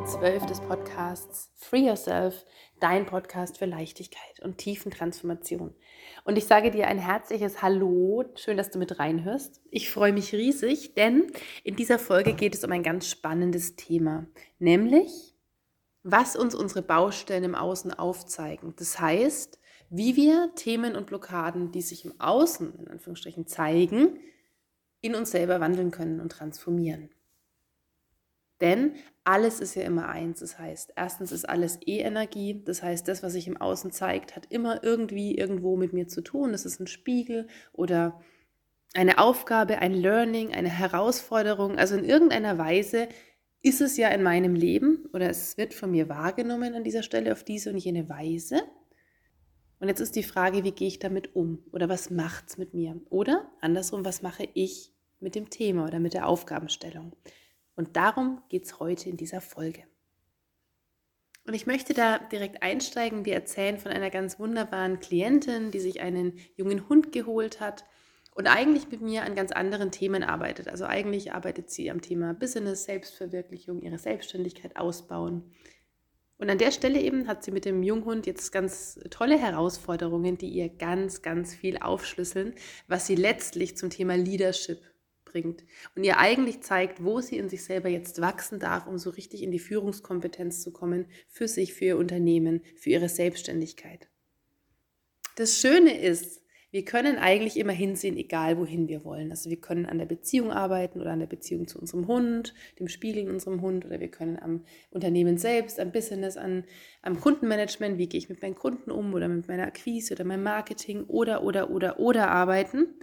Folge 12 des Podcasts Free Yourself, dein Podcast für Leichtigkeit und tiefen Transformation. Und ich sage dir ein herzliches Hallo, schön, dass du mit reinhörst. Ich freue mich riesig, denn in dieser Folge geht es um ein ganz spannendes Thema, nämlich was uns unsere Baustellen im Außen aufzeigen. Das heißt, wie wir Themen und Blockaden, die sich im Außen in Anführungsstrichen zeigen, in uns selber wandeln können und transformieren. Denn alles ist ja immer eins. Das heißt, erstens ist alles E-Energie. Das heißt, das, was sich im Außen zeigt, hat immer irgendwie irgendwo mit mir zu tun. Das ist ein Spiegel oder eine Aufgabe, ein Learning, eine Herausforderung. Also in irgendeiner Weise ist es ja in meinem Leben oder es wird von mir wahrgenommen an dieser Stelle auf diese und jene Weise. Und jetzt ist die Frage, wie gehe ich damit um oder was macht es mit mir? Oder andersrum, was mache ich mit dem Thema oder mit der Aufgabenstellung? Und darum geht es heute in dieser Folge. Und ich möchte da direkt einsteigen. Wir erzählen von einer ganz wunderbaren Klientin, die sich einen jungen Hund geholt hat und eigentlich mit mir an ganz anderen Themen arbeitet. Also eigentlich arbeitet sie am Thema Business, Selbstverwirklichung, ihre Selbstständigkeit ausbauen. Und an der Stelle eben hat sie mit dem Junghund jetzt ganz tolle Herausforderungen, die ihr ganz, ganz viel aufschlüsseln, was sie letztlich zum Thema Leadership bringt und ihr eigentlich zeigt, wo sie in sich selber jetzt wachsen darf, um so richtig in die Führungskompetenz zu kommen, für sich, für ihr Unternehmen, für ihre Selbstständigkeit. Das Schöne ist, wir können eigentlich immer hinsehen, egal wohin wir wollen. Also wir können an der Beziehung arbeiten oder an der Beziehung zu unserem Hund, dem Spiegel in unserem Hund oder wir können am Unternehmen selbst, am Business, an, am Kundenmanagement, wie gehe ich mit meinen Kunden um oder mit meiner Akquise oder meinem Marketing oder, oder, oder, oder arbeiten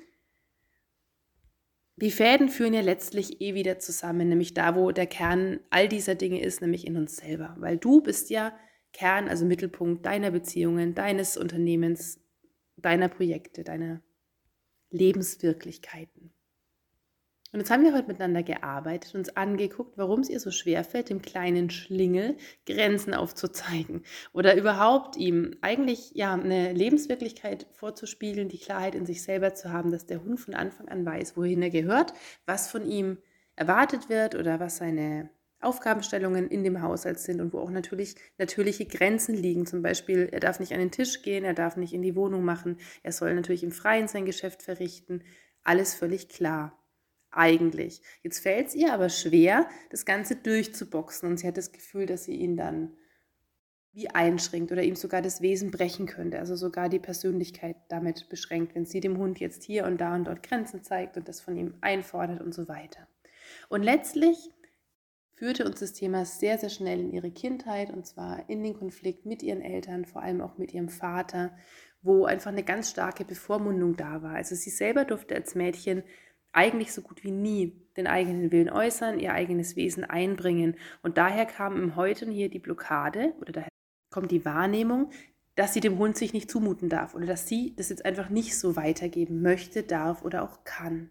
die Fäden führen ja letztlich eh wieder zusammen, nämlich da, wo der Kern all dieser Dinge ist, nämlich in uns selber. Weil du bist ja Kern, also Mittelpunkt deiner Beziehungen, deines Unternehmens, deiner Projekte, deiner Lebenswirklichkeiten. Und jetzt haben wir heute miteinander gearbeitet, uns angeguckt, warum es ihr so schwer fällt, dem kleinen Schlingel Grenzen aufzuzeigen oder überhaupt ihm eigentlich ja eine Lebenswirklichkeit vorzuspiegeln, die Klarheit in sich selber zu haben, dass der Hund von Anfang an weiß, wohin er gehört, was von ihm erwartet wird oder was seine Aufgabenstellungen in dem Haushalt sind und wo auch natürlich natürliche Grenzen liegen. Zum Beispiel, er darf nicht an den Tisch gehen, er darf nicht in die Wohnung machen, er soll natürlich im Freien sein Geschäft verrichten. Alles völlig klar eigentlich. Jetzt fällt es ihr aber schwer, das Ganze durchzuboxen und sie hat das Gefühl, dass sie ihn dann wie einschränkt oder ihm sogar das Wesen brechen könnte, also sogar die Persönlichkeit damit beschränkt, wenn sie dem Hund jetzt hier und da und dort Grenzen zeigt und das von ihm einfordert und so weiter. Und letztlich führte uns das Thema sehr, sehr schnell in ihre Kindheit und zwar in den Konflikt mit ihren Eltern, vor allem auch mit ihrem Vater, wo einfach eine ganz starke Bevormundung da war. Also sie selber durfte als Mädchen eigentlich so gut wie nie den eigenen Willen äußern, ihr eigenes Wesen einbringen. Und daher kam im Heute hier die Blockade oder daher kommt die Wahrnehmung, dass sie dem Hund sich nicht zumuten darf oder dass sie das jetzt einfach nicht so weitergeben möchte, darf oder auch kann.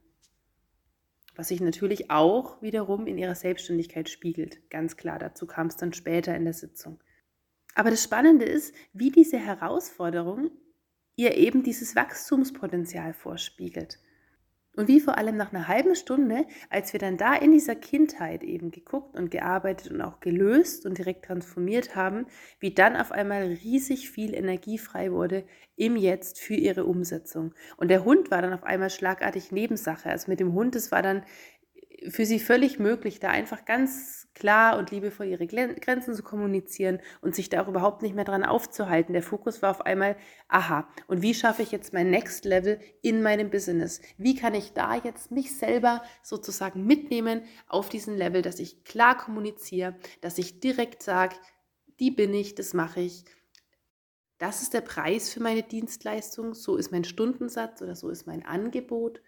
Was sich natürlich auch wiederum in ihrer Selbstständigkeit spiegelt. Ganz klar, dazu kam es dann später in der Sitzung. Aber das Spannende ist, wie diese Herausforderung ihr eben dieses Wachstumspotenzial vorspiegelt. Und wie vor allem nach einer halben Stunde, als wir dann da in dieser Kindheit eben geguckt und gearbeitet und auch gelöst und direkt transformiert haben, wie dann auf einmal riesig viel Energie frei wurde im Jetzt für ihre Umsetzung. Und der Hund war dann auf einmal schlagartig Nebensache. Also mit dem Hund, das war dann für sie völlig möglich, da einfach ganz klar und liebevoll ihre Grenzen zu kommunizieren und sich da auch überhaupt nicht mehr dran aufzuhalten. Der Fokus war auf einmal, aha, und wie schaffe ich jetzt mein Next Level in meinem Business? Wie kann ich da jetzt mich selber sozusagen mitnehmen auf diesen Level, dass ich klar kommuniziere, dass ich direkt sage, die bin ich, das mache ich. Das ist der Preis für meine Dienstleistung, so ist mein Stundensatz oder so ist mein Angebot.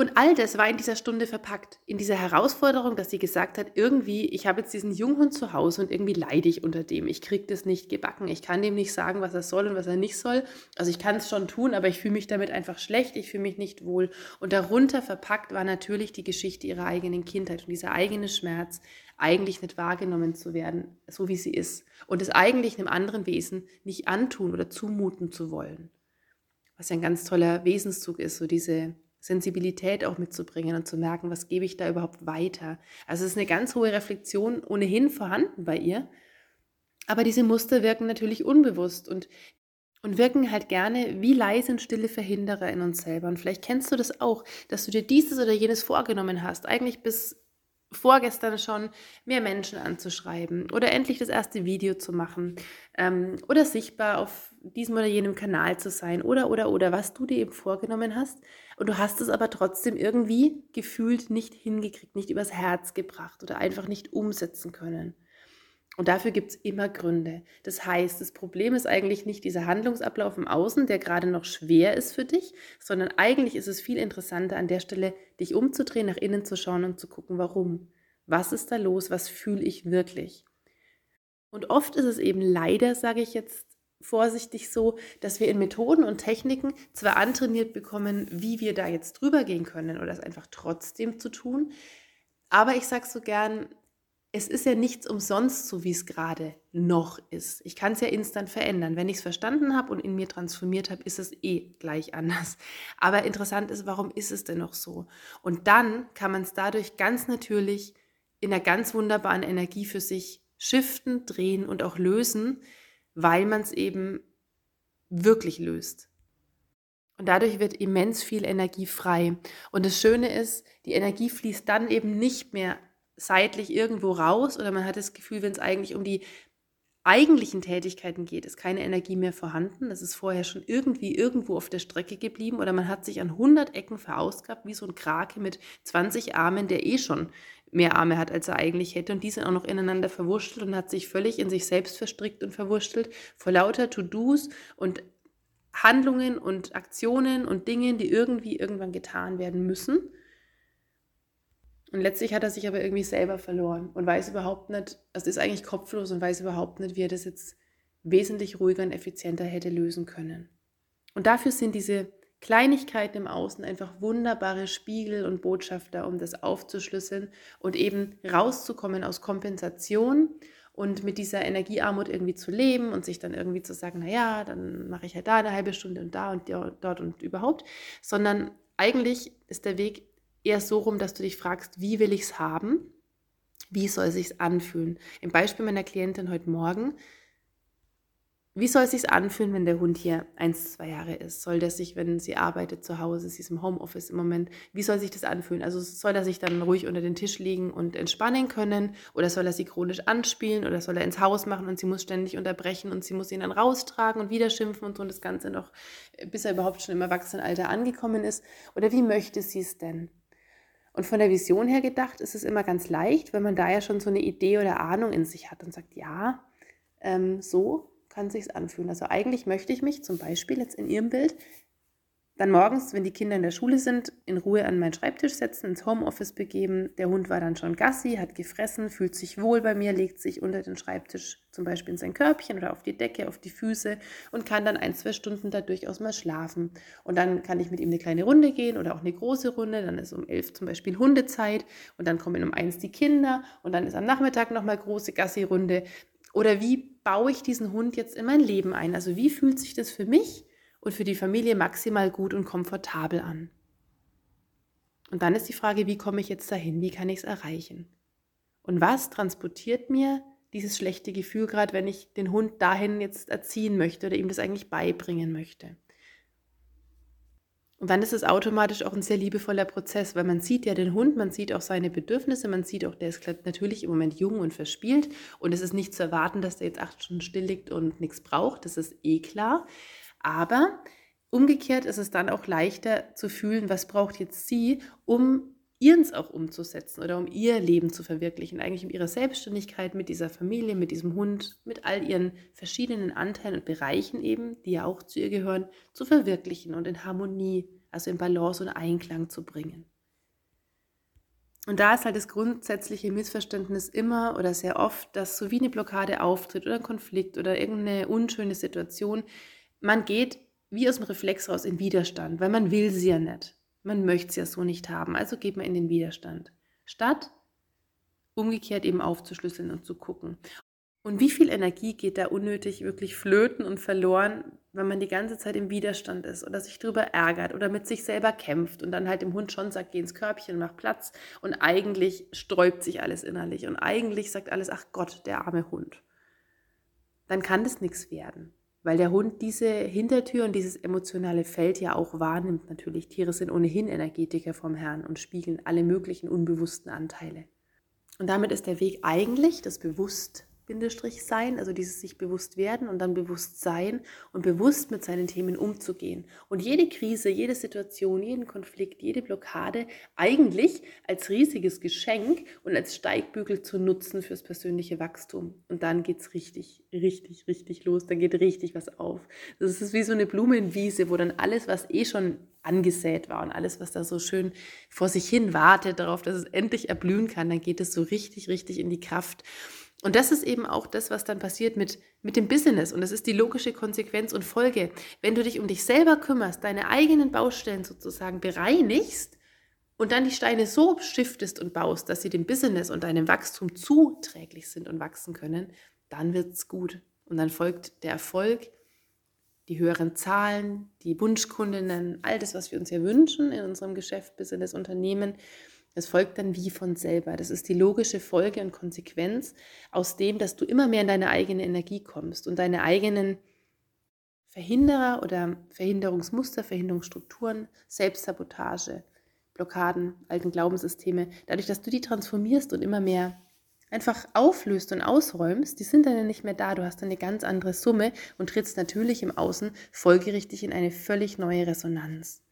Und all das war in dieser Stunde verpackt, in dieser Herausforderung, dass sie gesagt hat, irgendwie, ich habe jetzt diesen Junghund zu Hause und irgendwie leide ich unter dem. Ich kriege das nicht gebacken. Ich kann dem nicht sagen, was er soll und was er nicht soll. Also ich kann es schon tun, aber ich fühle mich damit einfach schlecht, ich fühle mich nicht wohl. Und darunter verpackt war natürlich die Geschichte ihrer eigenen Kindheit und dieser eigene Schmerz, eigentlich nicht wahrgenommen zu werden, so wie sie ist. Und es eigentlich einem anderen Wesen nicht antun oder zumuten zu wollen. Was ja ein ganz toller Wesenszug ist, so diese Sensibilität auch mitzubringen und zu merken, was gebe ich da überhaupt weiter. Also es ist eine ganz hohe Reflexion ohnehin vorhanden bei ihr. Aber diese Muster wirken natürlich unbewusst und, und wirken halt gerne wie leise und stille Verhinderer in uns selber. Und vielleicht kennst du das auch, dass du dir dieses oder jenes vorgenommen hast, eigentlich bis vorgestern schon mehr Menschen anzuschreiben oder endlich das erste Video zu machen ähm, oder sichtbar auf diesem oder jenem Kanal zu sein oder oder oder was du dir eben vorgenommen hast und du hast es aber trotzdem irgendwie gefühlt nicht hingekriegt, nicht übers Herz gebracht oder einfach nicht umsetzen können. Und dafür gibt es immer Gründe. Das heißt, das Problem ist eigentlich nicht dieser Handlungsablauf im Außen, der gerade noch schwer ist für dich, sondern eigentlich ist es viel interessanter an der Stelle, dich umzudrehen, nach innen zu schauen und zu gucken, warum. Was ist da los? Was fühle ich wirklich? Und oft ist es eben leider, sage ich jetzt vorsichtig so, dass wir in Methoden und Techniken zwar antrainiert bekommen, wie wir da jetzt drüber gehen können oder es einfach trotzdem zu tun, aber ich sage so gern, es ist ja nichts umsonst so, wie es gerade noch ist. Ich kann es ja instant verändern. Wenn ich es verstanden habe und in mir transformiert habe, ist es eh gleich anders. Aber interessant ist, warum ist es denn noch so? Und dann kann man es dadurch ganz natürlich in einer ganz wunderbaren Energie für sich shiften, drehen und auch lösen, weil man es eben wirklich löst. Und dadurch wird immens viel Energie frei. Und das Schöne ist, die Energie fließt dann eben nicht mehr seitlich irgendwo raus oder man hat das Gefühl, wenn es eigentlich um die eigentlichen Tätigkeiten geht, ist keine Energie mehr vorhanden. Das ist vorher schon irgendwie irgendwo auf der Strecke geblieben oder man hat sich an 100 Ecken verausgabt, wie so ein Krake mit 20 Armen, der eh schon mehr Arme hat, als er eigentlich hätte. Und die sind auch noch ineinander verwurschtelt und hat sich völlig in sich selbst verstrickt und verwurschtelt vor lauter To-Dos und Handlungen und Aktionen und Dingen, die irgendwie irgendwann getan werden müssen. Und letztlich hat er sich aber irgendwie selber verloren und weiß überhaupt nicht, also ist eigentlich kopflos und weiß überhaupt nicht, wie er das jetzt wesentlich ruhiger und effizienter hätte lösen können. Und dafür sind diese Kleinigkeiten im Außen einfach wunderbare Spiegel und Botschafter, um das aufzuschlüsseln und eben rauszukommen aus Kompensation und mit dieser Energiearmut irgendwie zu leben und sich dann irgendwie zu sagen, naja, dann mache ich halt da eine halbe Stunde und da und dort und überhaupt, sondern eigentlich ist der Weg eher so rum, dass du dich fragst, wie will ich es haben? Wie soll es sich anfühlen? Im Beispiel meiner Klientin heute Morgen, wie soll es sich anfühlen, wenn der Hund hier eins, zwei Jahre ist? Soll der sich, wenn sie arbeitet zu Hause, sie ist im Homeoffice im Moment, wie soll sich das anfühlen? Also soll er sich dann ruhig unter den Tisch legen und entspannen können? Oder soll er sie chronisch anspielen? Oder soll er ins Haus machen und sie muss ständig unterbrechen und sie muss ihn dann raustragen und wieder schimpfen und so und das Ganze noch, bis er überhaupt schon im Erwachsenenalter angekommen ist? Oder wie möchte sie es denn? Und von der Vision her gedacht ist es immer ganz leicht, wenn man da ja schon so eine Idee oder Ahnung in sich hat und sagt, ja, ähm, so kann sich's anfühlen. Also eigentlich möchte ich mich zum Beispiel jetzt in Ihrem Bild dann morgens, wenn die Kinder in der Schule sind, in Ruhe an meinen Schreibtisch setzen, ins Homeoffice begeben. Der Hund war dann schon Gassi, hat gefressen, fühlt sich wohl bei mir, legt sich unter den Schreibtisch zum Beispiel in sein Körbchen oder auf die Decke, auf die Füße und kann dann ein, zwei Stunden da durchaus mal schlafen. Und dann kann ich mit ihm eine kleine Runde gehen oder auch eine große Runde. Dann ist um elf zum Beispiel Hundezeit und dann kommen um eins die Kinder und dann ist am Nachmittag nochmal große Gassi-Runde. Oder wie baue ich diesen Hund jetzt in mein Leben ein? Also wie fühlt sich das für mich und für die Familie maximal gut und komfortabel an. Und dann ist die Frage, wie komme ich jetzt dahin? Wie kann ich es erreichen? Und was transportiert mir dieses schlechte Gefühl gerade, wenn ich den Hund dahin jetzt erziehen möchte oder ihm das eigentlich beibringen möchte? Und dann ist es automatisch auch ein sehr liebevoller Prozess, weil man sieht ja den Hund, man sieht auch seine Bedürfnisse, man sieht auch, der ist natürlich im Moment jung und verspielt und es ist nicht zu erwarten, dass der jetzt acht Stunden still liegt und nichts braucht, das ist eh klar. Aber umgekehrt ist es dann auch leichter zu fühlen, was braucht jetzt sie, um ihrens auch umzusetzen oder um ihr Leben zu verwirklichen, eigentlich um ihre Selbstständigkeit mit dieser Familie, mit diesem Hund, mit all ihren verschiedenen Anteilen und Bereichen eben, die ja auch zu ihr gehören, zu verwirklichen und in Harmonie, also in Balance und Einklang zu bringen. Und da ist halt das grundsätzliche Missverständnis immer oder sehr oft, dass so wie eine Blockade auftritt oder ein Konflikt oder irgendeine unschöne Situation, man geht wie aus dem Reflex raus in Widerstand, weil man will sie ja nicht. Man möchte sie ja so nicht haben, also geht man in den Widerstand. Statt umgekehrt eben aufzuschlüsseln und zu gucken. Und wie viel Energie geht da unnötig wirklich flöten und verloren, wenn man die ganze Zeit im Widerstand ist oder sich drüber ärgert oder mit sich selber kämpft und dann halt dem Hund schon sagt, geh ins Körbchen, mach Platz und eigentlich sträubt sich alles innerlich und eigentlich sagt alles, ach Gott, der arme Hund, dann kann das nichts werden. Weil der Hund diese Hintertür und dieses emotionale Feld ja auch wahrnimmt natürlich. Tiere sind ohnehin Energetiker vom Herrn und spiegeln alle möglichen unbewussten Anteile. Und damit ist der Weg eigentlich das bewusst Bindestrich sein, also dieses sich bewusst werden und dann bewusst sein und bewusst mit seinen Themen umzugehen. Und jede Krise, jede Situation, jeden Konflikt, jede Blockade eigentlich als riesiges Geschenk und als Steigbügel zu nutzen fürs persönliche Wachstum. Und dann geht es richtig, richtig, richtig los. Dann geht richtig was auf. Das ist wie so eine Blumenwiese, wo dann alles, was eh schon angesät war und alles, was da so schön vor sich hin wartet, darauf, dass es endlich erblühen kann, dann geht es so richtig, richtig in die Kraft. Und das ist eben auch das, was dann passiert mit, mit dem Business. Und das ist die logische Konsequenz und Folge. Wenn du dich um dich selber kümmerst, deine eigenen Baustellen sozusagen bereinigst und dann die Steine so stiftest und baust, dass sie dem Business und deinem Wachstum zuträglich sind und wachsen können, dann wird es gut. Und dann folgt der Erfolg, die höheren Zahlen, die Wunschkundinnen, all das, was wir uns ja wünschen in unserem Geschäft, Business, Unternehmen. Es folgt dann wie von selber. Das ist die logische Folge und Konsequenz aus dem, dass du immer mehr in deine eigene Energie kommst und deine eigenen Verhinderer oder Verhinderungsmuster, Verhinderungsstrukturen, Selbstsabotage, Blockaden, alten Glaubenssysteme, dadurch, dass du die transformierst und immer mehr einfach auflöst und ausräumst, die sind dann nicht mehr da. Du hast dann eine ganz andere Summe und trittst natürlich im Außen folgerichtig in eine völlig neue Resonanz.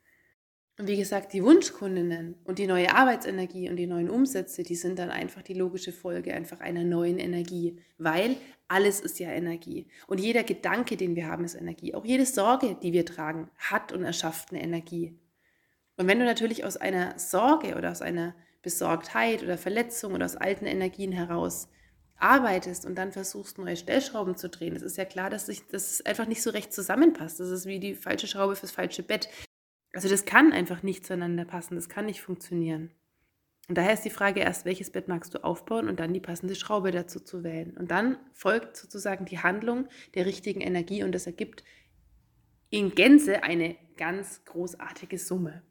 Und wie gesagt, die Wunschkundinnen und die neue Arbeitsenergie und die neuen Umsätze, die sind dann einfach die logische Folge einfach einer neuen Energie, weil alles ist ja Energie. Und jeder Gedanke, den wir haben, ist Energie. Auch jede Sorge, die wir tragen, hat und erschafft eine Energie. Und wenn du natürlich aus einer Sorge oder aus einer Besorgtheit oder Verletzung oder aus alten Energien heraus arbeitest und dann versuchst, neue Stellschrauben zu drehen, es ist ja klar, dass, sich, dass es einfach nicht so recht zusammenpasst. Das ist wie die falsche Schraube fürs falsche Bett. Also das kann einfach nicht zueinander passen, das kann nicht funktionieren. Und daher ist die Frage erst, welches Bett magst du aufbauen und dann die passende Schraube dazu zu wählen. Und dann folgt sozusagen die Handlung der richtigen Energie und das ergibt in Gänze eine ganz großartige Summe.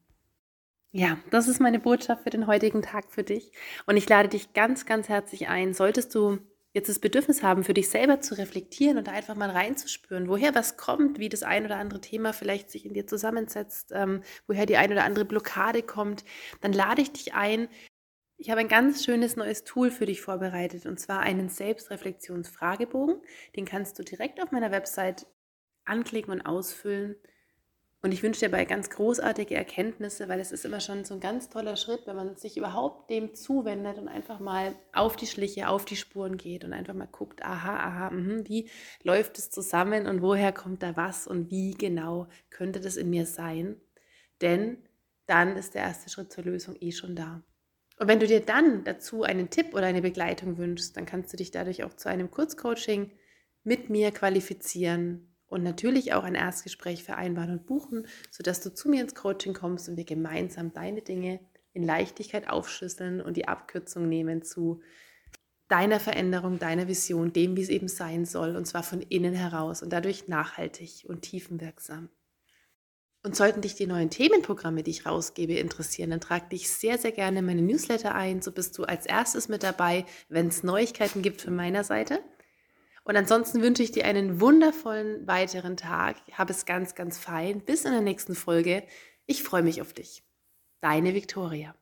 Ja, das ist meine Botschaft für den heutigen Tag für dich. Und ich lade dich ganz, ganz herzlich ein. Solltest du jetzt das Bedürfnis haben, für dich selber zu reflektieren und da einfach mal reinzuspüren, woher was kommt, wie das ein oder andere Thema vielleicht sich in dir zusammensetzt, ähm, woher die ein oder andere Blockade kommt, dann lade ich dich ein. Ich habe ein ganz schönes neues Tool für dich vorbereitet und zwar einen Selbstreflexionsfragebogen. Den kannst du direkt auf meiner Website anklicken und ausfüllen. Und ich wünsche dir dabei ganz großartige Erkenntnisse, weil es ist immer schon so ein ganz toller Schritt, wenn man sich überhaupt dem zuwendet und einfach mal auf die Schliche, auf die Spuren geht und einfach mal guckt, aha, aha, mh, wie läuft es zusammen und woher kommt da was und wie genau könnte das in mir sein. Denn dann ist der erste Schritt zur Lösung eh schon da. Und wenn du dir dann dazu einen Tipp oder eine Begleitung wünschst, dann kannst du dich dadurch auch zu einem Kurzcoaching mit mir qualifizieren und natürlich auch ein Erstgespräch vereinbaren und buchen, sodass du zu mir ins Coaching kommst und wir gemeinsam deine Dinge in Leichtigkeit aufschlüsseln und die Abkürzung nehmen zu deiner Veränderung, deiner Vision, dem, wie es eben sein soll, und zwar von innen heraus und dadurch nachhaltig und tiefenwirksam. Und sollten dich die neuen Themenprogramme, die ich rausgebe, interessieren, dann trag dich sehr, sehr gerne in meine Newsletter ein. So bist du als erstes mit dabei, wenn es Neuigkeiten gibt von meiner Seite. Und ansonsten wünsche ich dir einen wundervollen weiteren Tag. Hab es ganz, ganz fein. Bis in der nächsten Folge. Ich freue mich auf dich. Deine Viktoria.